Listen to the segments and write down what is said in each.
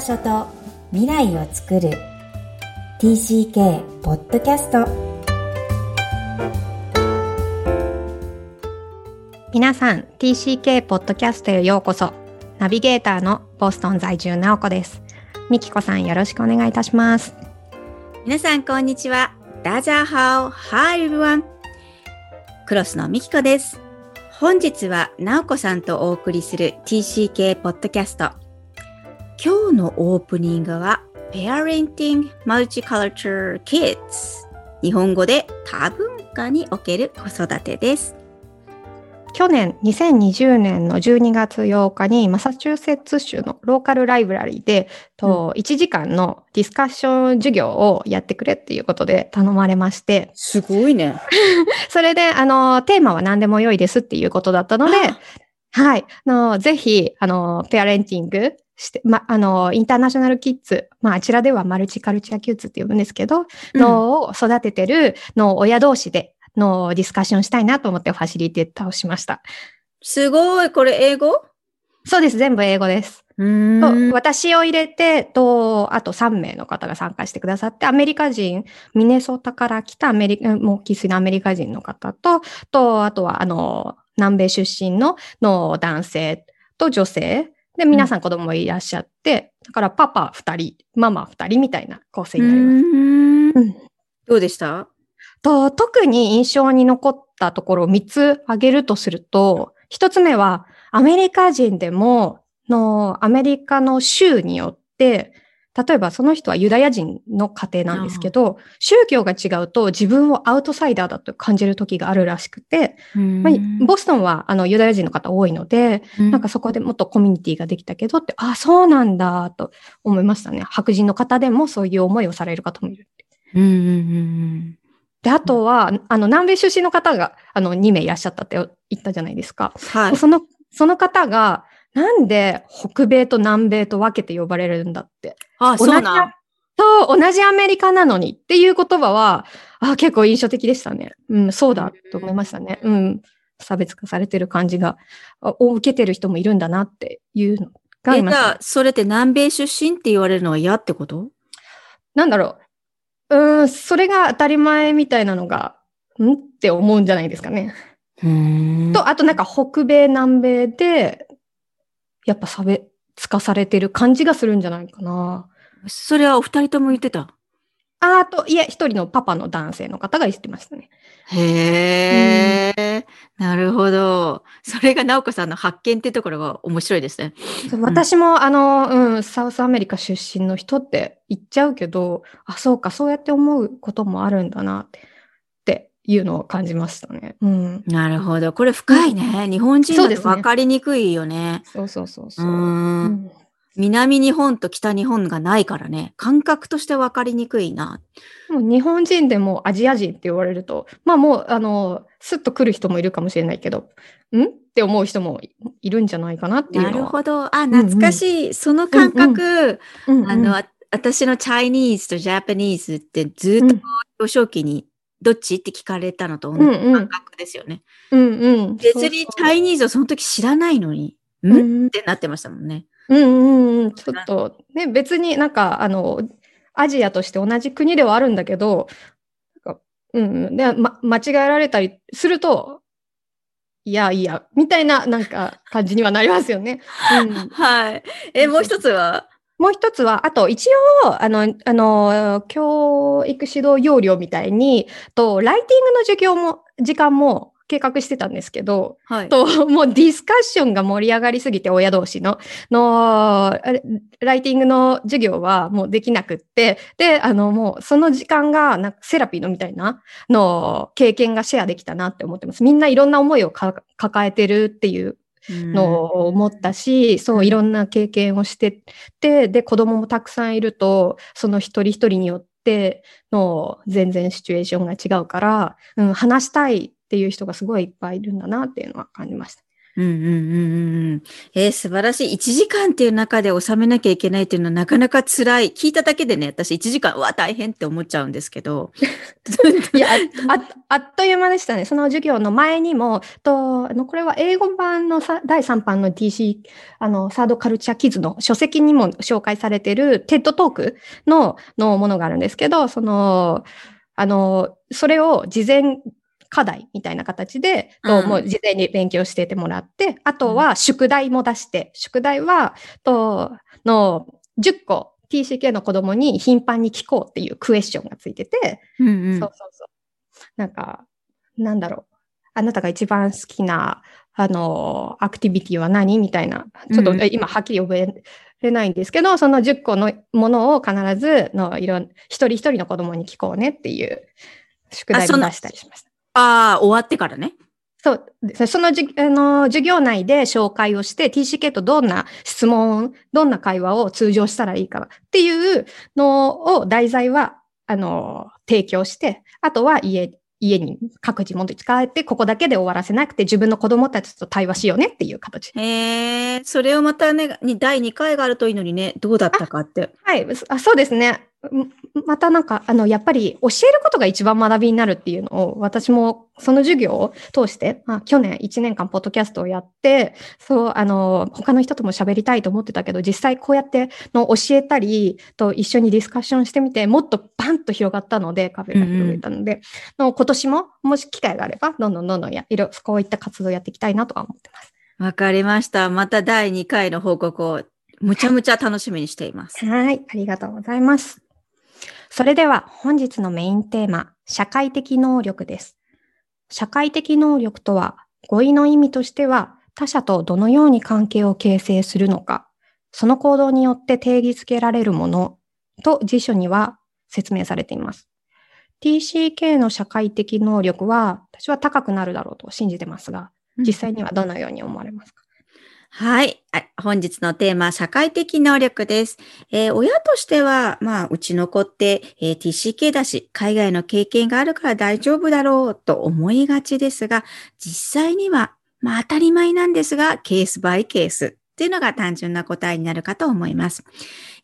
場所と未来を作る。TCK ポッドキャスト皆さん TCK ポッドキャストへようこそ。ナビゲーターのボストン在住直子です。みきこさんよろしくお願いいたします。皆さんこんにちは。ダジャーハオ。Hi everyone クロスのみきこです。本日は直子さんとお送りする TCK ポッドキャスト今日のオープニングは Parenting Multicultural Kids 日本語で多文化における子育てです去年2020年の12月8日にマサチューセッツ州のローカルライブラリーで、と1時間のディスカッション授業をやってくれっていうことで頼まれまして。すごいね。それで、あの、テーマは何でも良いですっていうことだったので、はい。あの、ぜひ、あの、ペアレンティングして、ま、あの、インターナショナルキッズ、まあ、あちらではマルチカルチャーキッズって呼ぶんですけど、のを育ててるの親同士でのディスカッションしたいなと思ってファシリテーターをしました。すごい。これ英語？そうです。全部英語です。私を入れて、と、あと3名の方が参加してくださって、アメリカ人、ミネソタから来たアメリカ、もう生粋のアメリカ人の方と、と、あとは、あの、南米出身の、の男性と女性。で、皆さん子供もいらっしゃって、だからパパ2人、ママ2人みたいな構成になります。どうでした？と、特に印象に残ったところを3つ挙げるとすると、1つ目は、アメリカ人でも、の、アメリカの州によって、例えばその人はユダヤ人の家庭なんですけど、宗教が違うと自分をアウトサイダーだと感じる時があるらしくて、まあボストンはあのユダヤ人の方多いので、なんかそこでもっとコミュニティができたけどって、あ、そうなんだと思いましたね。白人の方でもそういう思いをされる方もいる。うんうんうんで、あとは、あの、南米出身の方が、あの、2名いらっしゃったって言ったじゃないですか。はい。その、その方が、なんで北米と南米と分けて呼ばれるんだって。あ、同じそうなん。と、同じアメリカなのにっていう言葉は、あ結構印象的でしたね。うん、そうだと思いましたね。うん。差別化されてる感じが、あを受けてる人もいるんだなっていうのがえ、ましたじゃあ、それって南米出身って言われるのは嫌ってこと？なんだろう。うーん、それが当たり前みたいなのが、ん？って思うんじゃないですかね。うんと、あとなんか北米、南米で、やっぱ差別化されてる感じがするんじゃないかな。それはお二人とも言ってた？ああと、いえ、一人のパパの男性の方が言ってましたね。へえ、なるほど。それが直子さんの発見ってところが面白いですね。私も、あの、うん、 South America 出身の人って言っちゃうけど、あ、そうか、そうやって思うこともあるんだなっていうのを感じましたね。うん。なるほど。これ深いね。日本人だと分かりにくいよね。そうそうそううそう。ー。うんん南日本と北日本がないからね。感覚として分かりにくいな。もう日本人でもアジア人って言われると、まあもう、あの、スッと来る人もいるかもしれないけど、ん？って思う人もいいるんじゃないかなっていうなのは。るほど。あ、懐かしい。その感覚、うんうんあの、あ私のチャイニーズとジャパニーズってずっと幼少期にどっち？って聞かれたのと同じ感覚ですよね。うんうん。別にチャイニーズをその時知らないのに、ん、っそううんてなってましたもんね。うんうんうん。ちょっと、ね、別になんか、あの、アジアとして同じ国ではあるんだけど、なんかうんうん。で、ま、間違えられたりすると、いやいや、みたいな、なんか、感じにはなりますよね。うん。はい。え、もう一つは？もう一つは、あと一応、あの、あの、教育指導要領みたいに、と、ライティングの授業も、時間も計画してたんですけど、はい。と、もうディスカッションが盛り上がりすぎて、親同士の、の、ライティングの授業はもうできなくって、で、あの、もうその時間が、なんかセラピーのみたいな、の、経験がシェアできたなって思ってます。みんないろんな思いをか抱えてるっていうのを思ったし、そう、いろんな経験をしてて、で、子供もたくさんいると、その一人一人によっての全然シチュエーションが違うから、うん、話したいっていう人がすごいいっぱいいるんだなっていうのは感じました。うんうんうんうん。えー素晴らしい。1時間っていう中で収めなきゃいけないっていうのはなかなか辛い。聞いただけでね、私1時間、うわ、大変って思っちゃうんですけど。いや、ああっという間でしたね。その授業の前にも、と、あの、これは英語版のさ第3版の TC、あの、サードカルチャーキズの書籍にも紹介されてるテッドトークの、のものがあるんですけど、その、あの、それを事前課題みたいな形で、とうんもう事前に勉強しててもらって、あとは宿題も出して、宿題は、と、の10個 TCK の子供に頻繁に聞こうっていうクエスチョンがついてて、うんうんそうそうそう。なんか、なんだろう。あなたが一番好きな、あの、アクティビティは何みたいな。ちょっと、うんえ今はっきり覚えれないんですけど、その10個のものを必ずの、いろん、一人一人の子供に聞こうねっていう宿題あそんなも出したりしました。ああ、終わってからね。そう。でそのじあの授業内で紹介をして、TCK とどんな質問、どんな会話を通常したらいいかっていうのを題材は、あの、提供して、あとは家、家に各自持って使えて、ここだけで終わらせなくて、自分の子供たちと対話しようねっていう形。へえ、それをまたね、に第2回があるといいのにね、どうだったかって。はい。あそうですね。んまたなんか、あの、やっぱり教えることが一番学びになるっていうのを、私もその授業を通して、まあ、去年1年間ポッドキャストをやって、そう、あの、他の人とも喋りたいと思ってたけど、実際こうやっての教えたりと一緒にディスカッションしてみて、もっとバンと広がったので、カフェが広げたので、の今年も、もし機会があれば、どんどんどんどんや、いろ、こういった活動をやっていきたいなとは思ってます。わかりました。また第2回の報告をむちゃむちゃ楽しみにしています。はい、ありがとうございます。それでは本日のメインテーマ、社会的能力です。社会的能力とは、語彙の意味としては、他者とどのように関係を形成するのか、その行動によって定義づけられるものと辞書には説明されています。TCK の社会的能力は、私は高くなるだろうと信じてますが、実際にはどのように思われますか？はい。本日のテーマ、社会的能力です。えー親としては、まあ、うちの子って、えー TCK だし、海外の経験があるから大丈夫だろうと思いがちですが、実際には、まあ当たり前なんですが、ケースバイケースっていうのが単純な答えになるかと思います。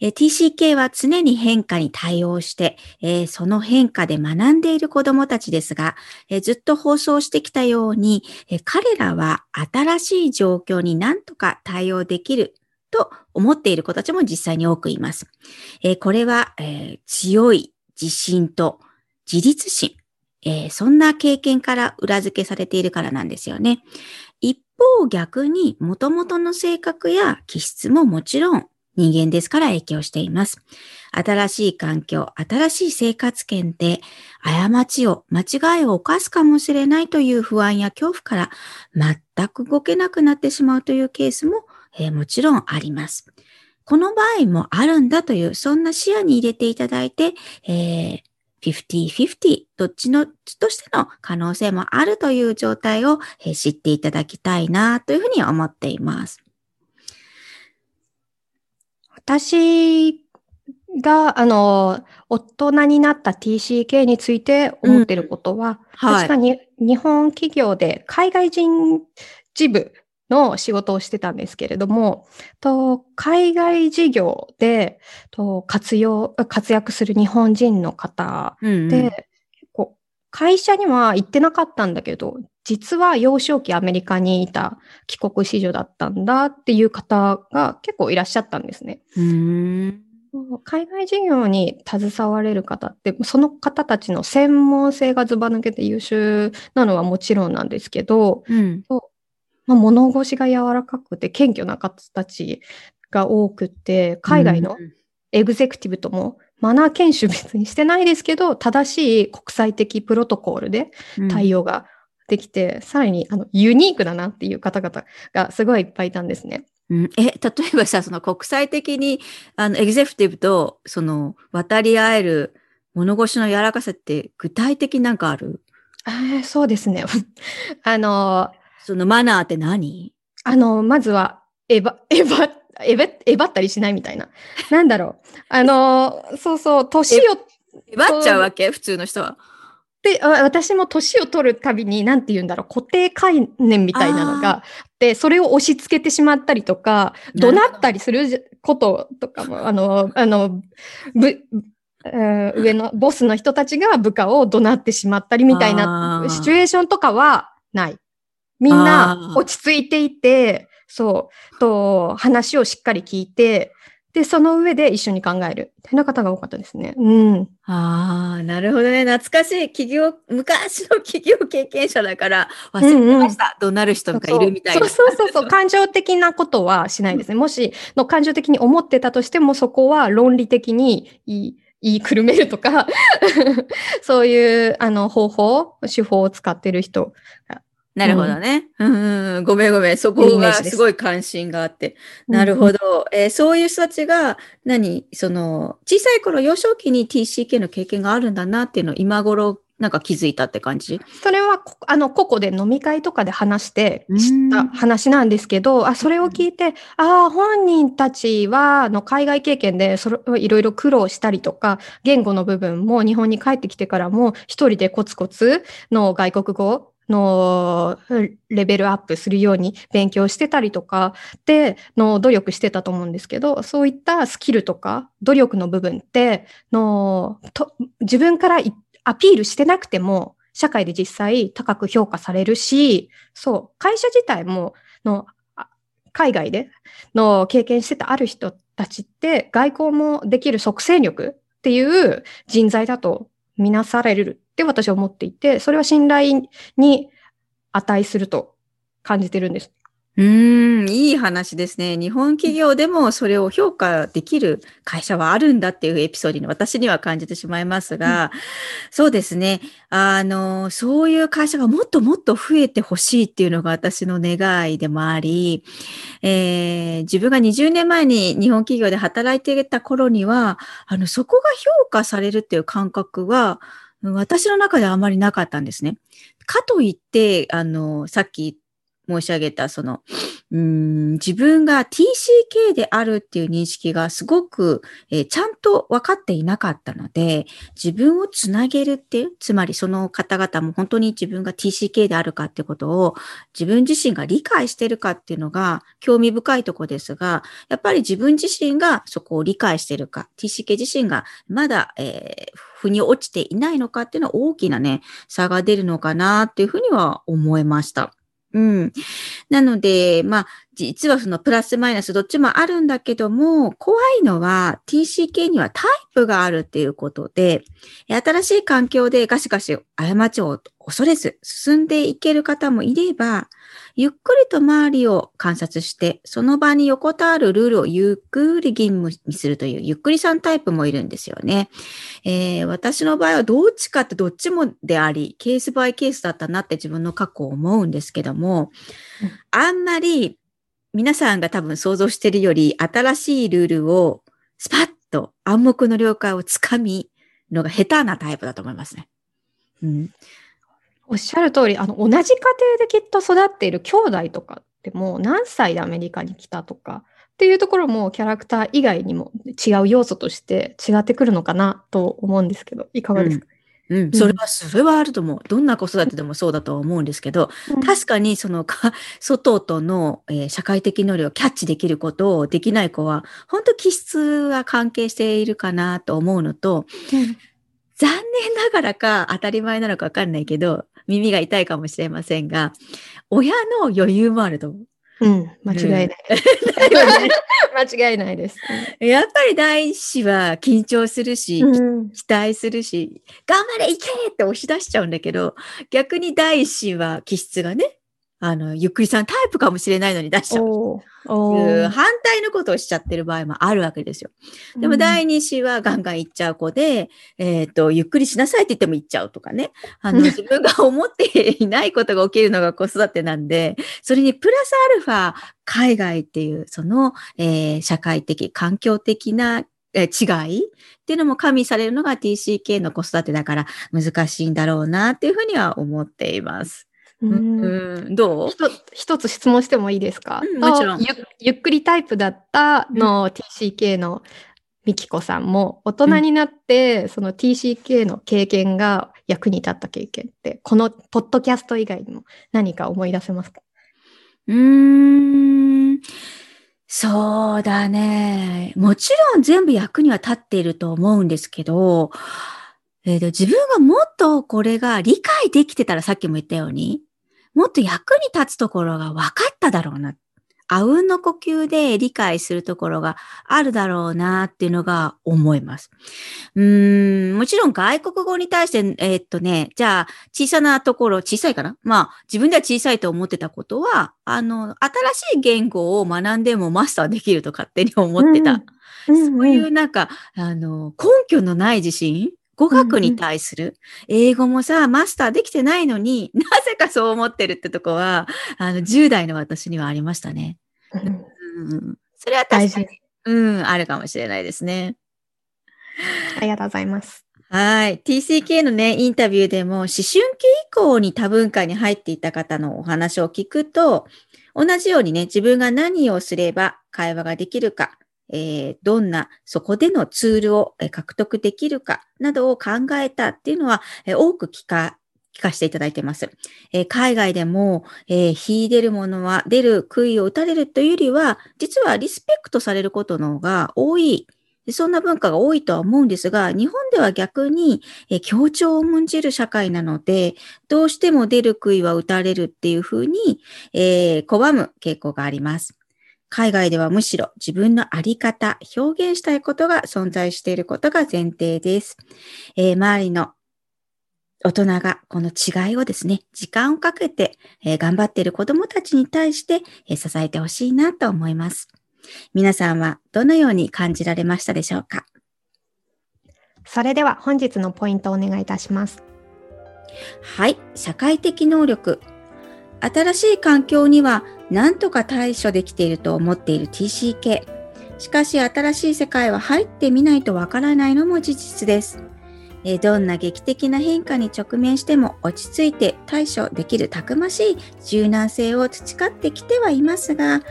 えー TCK は常に変化に対応して、えーその変化で学んでいる子供たちですが、えーずっと放送してきたように、えー彼らは新しい状況に何とか対応できると思っている子たちも実際に多くいます。えーこれは、えー強い自信と自立心、えーそんな経験から裏付けされているからなんですよね。一方逆に元々の性格や気質ももちろん人間ですから影響しています。新しい環境、新しい生活圏で過ちを、間違いを犯すかもしれないという不安や恐怖から全く動けなくなってしまうというケースも、えーもちろんあります。この場合もあるんだという、そんな視野に入れていただいて、えー50-50どっちのとしての可能性もあるという状態をえー知っていただきたいなというふうに思っています。私が、あの、大人になった TCK について思っていることは、はい確かに日本企業で海外人事部の仕事をしてたんですけれども、と海外事業でと活用、活躍する日本人の方うんうん。会社には行ってなかったんだけど、実は幼少期アメリカにいた帰国子女だったんだっていう方が結構いらっしゃったんですね。うーん。海外事業に携われる方って、その方たちの専門性がずば抜けて優秀なのはもちろんなんですけど、うんまあ、物腰が柔らかくて謙虚な方たちが多くて、海外のエグゼクティブともマナー研修別にしてないですけど、正しい国際的プロトコールで対応ができて、さらにあのユニークだなっていう方々がすごいいっぱいいたんですね。うんえ、例えばさ、その国際的に、あの、エグゼクティブと、その、渡り合える物腰の柔らかさって具体的なんかある？あーそうですね。あの、そのマナーって何？あの、まずは、えば、えば、えべ、えばったりしないみたいな。なんだろう。あの、そうそう、年を、えばっちゃうわけ？普通の人は。で、あ私も年を取るたびに、なんて言うんだろう、固定概念みたいなのがあって、それを押し付けてしまったりとか、怒鳴ったりすることとかも、あの、あの、ぶ、えー上のボスの人たちが部下を怒鳴ってしまったりみたいなシチュエーションとかはない。みんあなー落ち着いていて、そう、と、話をしっかり聞いて、で、その上で一緒に考える。みたいな方が多かったですね。うん。ああ、なるほどね。懐かしい企業、昔の企業経験者だから忘れてました。怒鳴る人がいるみたいな。そうそうそうそう。感情的なことはしないですね。もしの感情的に思ってたとしても、そこは論理的に言い言いくるめるとか、そういうあの方法、手法を使ってる人。なるほどね。うんうんうん、ごめんごめん。そこがすすごい関心があって。なるほど。えーそういう人たちが、何？その、小さい頃、幼少期に TCK の経験があるんだなっていうのを今頃、なんか気づいたって感じ？それはこ、あの、個々で飲み会とかで話してうん知った話なんですけど、あ、それを聞いて、ああ、本人たちは、あの、海外経験で、それ、いろいろ苦労したりとか、言語の部分も日本に帰ってきてからも、一人でコツコツの外国語のレベルアップするように勉強してたりとかでの努力してたと思うんですけど、そういったスキルとか努力の部分ってのと自分からアピールしてなくても社会で実際高く評価されるし、そう、会社自体もの海外での経験してたある人たちって外交もできる即戦力っていう人材だとみなされるって私は思っていて、それは信頼に値すると感じてるんです。うーん、いい話ですね。日本企業でもそれを評価できる会社はあるんだっていうエピソードに私には感じてしまいますが、そうですね。あの、そういう会社がもっともっと増えてほしいっていうのが私の願いでもあり、えー自分が20年前に日本企業で働いていた頃には、あの、そこが評価されるっていう感覚は、私の中ではあまりなかったんですね。かといって、あの、さっき申し上げた、その、うん自分が TCK であるっていう認識がすごく、えーちゃんと分かっていなかったので、自分をつなげるっていう、つまりその方々も本当に自分が TCK であるかってことを自分自身が理解してるかっていうのが興味深いとこですが、やっぱり自分自身がそこを理解してるか、TCK 自身がまだ、えー腑に落ちていないのかっていうのは大きなね、差が出るのかなっていうふうには思いました。うん。なので、まあ、実はそのプラスマイナスどっちもあるんだけども、怖いのは TCK にはタイプがあるっていうことで、新しい環境でガシガシ過ちを恐れず進んでいける方もいれば、ゆっくりと周りを観察して、その場に横たわるルールをゆっくり吟務にするというゆっくりさんタイプもいるんですよね。えー私の場合はどっちかってどっちもであり、ケースバイケースだったなって自分の過去を思うんですけども、うんあんまり皆さんが多分想像しているより新しいルールをスパッと暗黙の了解をつかみのが下手なタイプだと思いますね。うん。おっしゃる通り、あの、同じ家庭できっと育っている兄弟とかってもう何歳でアメリカに来たとかっていうところもキャラクター以外にも違う要素として違ってくるのかなと思うんですけど、いかがですか、うん、それは、それはあると思う。どんな子育てでもそうだとは思うんですけど、うん確かにそのか、外との、えー社会的能力をキャッチできることをできない子は、本当気質が関係しているかなと思うのと、うん残念ながらか当たり前なのかわかんないけど、耳が痛いかもしれませんが、親の余裕もあると思う。うん、間違いない。間違いないです。やっぱり第一子は緊張するし、うん期待するし、頑張れいけって押し出しちゃうんだけど、逆に第一子は気質がね、あの、ゆっくりさんタイプかもしれないのに出しちゃう。う反対のことをしちゃってる場合もあるわけですよ。でも第二子はガンガン行っちゃう子で、えっ、と、ゆっくりしなさいって言っても行っちゃうとかね。あの、自分が思っていないことが起きるのが子育てなんで、それにプラスアルファ、海外っていう、その、えー社会的、環境的な、えー違いっていうのも加味されるのが TCK の子育てだから難しいんだろうなっていうふうには思っています。ううん。ん、どう？一つ質問してもいいですか、うんもちろん。ゆゆっくりタイプだったの TCK のみきこさんも大人になって、その TCK の経験が役に立った経験って、このポッドキャスト以外にも何か思い出せますか？うーん。そうだね。もちろん全部役には立っていると思うんですけど、えーと自分がもっとこれが理解できてたらさっきも言ったように、もっと役に立つところが分かっただろうな。あうんの呼吸で理解するところがあるだろうなっていうのが思います。うーん、もちろん外国語に対して、えーっとね、じゃあ小さなところ、小さいかな？まあ自分では小さいと思ってたことは、あの、新しい言語を学んでもマスターできると勝手に思ってた。そういうなんか、あの、根拠のない自信語学に対する、英語もさ、マスターできてないのに なぜかそう思ってるってとこは、あの、10代の私にはありましたね。うんうん、それは大事確かに、うん、あるかもしれないですね。ありがとうございます。はい。TCK のね、インタビューでも、思春期以降に多文化に入っていた方のお話を聞くと、同じようにね、自分が何をすれば会話ができるか、えーどんなそこでのツールを獲得できるかなどを考えたっていうのは、えー多く聞か、聞かせていただいてます。えー海外でも、えー秀でるものは出る杭を打たれるというよりは、実はリスペクトされることの方が多いそんな文化が多いとは思うんですが、日本では逆に、えー協調を重んじる社会なので、どうしても出る杭は打たれるっていうふうに、えー拒む傾向があります。海外ではむしろ自分のあり方、表現したいことが存在していることが前提です。えー周りの大人がこの違いをですね、時間をかけて、えー頑張っている子供たちに対して、えー支えてほしいなと思います。皆さんはどのように感じられましたでしょうか？それでは本日のポイントをお願いいたします。はい、社会的能力。新しい環境には何とか対処できていると思っている TCK。しかし新しい世界は入ってみないとわからないのも事実です。どんな劇的な変化に直面しても落ち着いて対処できるたくましい柔軟性を培ってきてはいますが、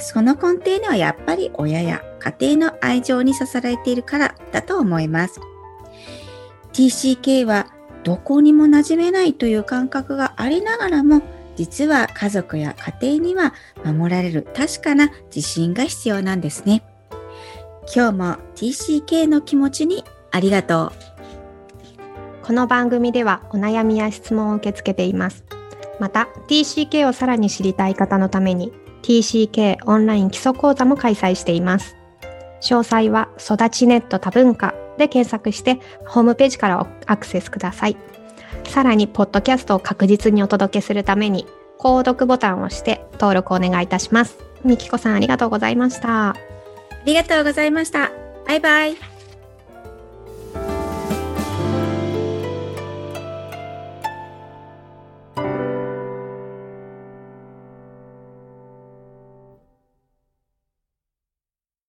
その根底にはやっぱり親や家庭の愛情に支えられているからだと思います。TCK はどこにも馴染めないという感覚がありながらも、実は家族や家庭には守られる確かな自信が必要なんですね。今日も TCK の気持ちにありがとう。この番組ではお悩みや質問を受け付けています。また TCK をさらに知りたい方のために TCK オンライン基礎講座も開催しています。詳細は育ちネット多文化で検索してホームページからアクセスください。さらにポッドキャストを確実にお届けするために購読ボタンを押して登録お願いいたします。みきこさんありがとうございました。ありがとうございました。バイバイ。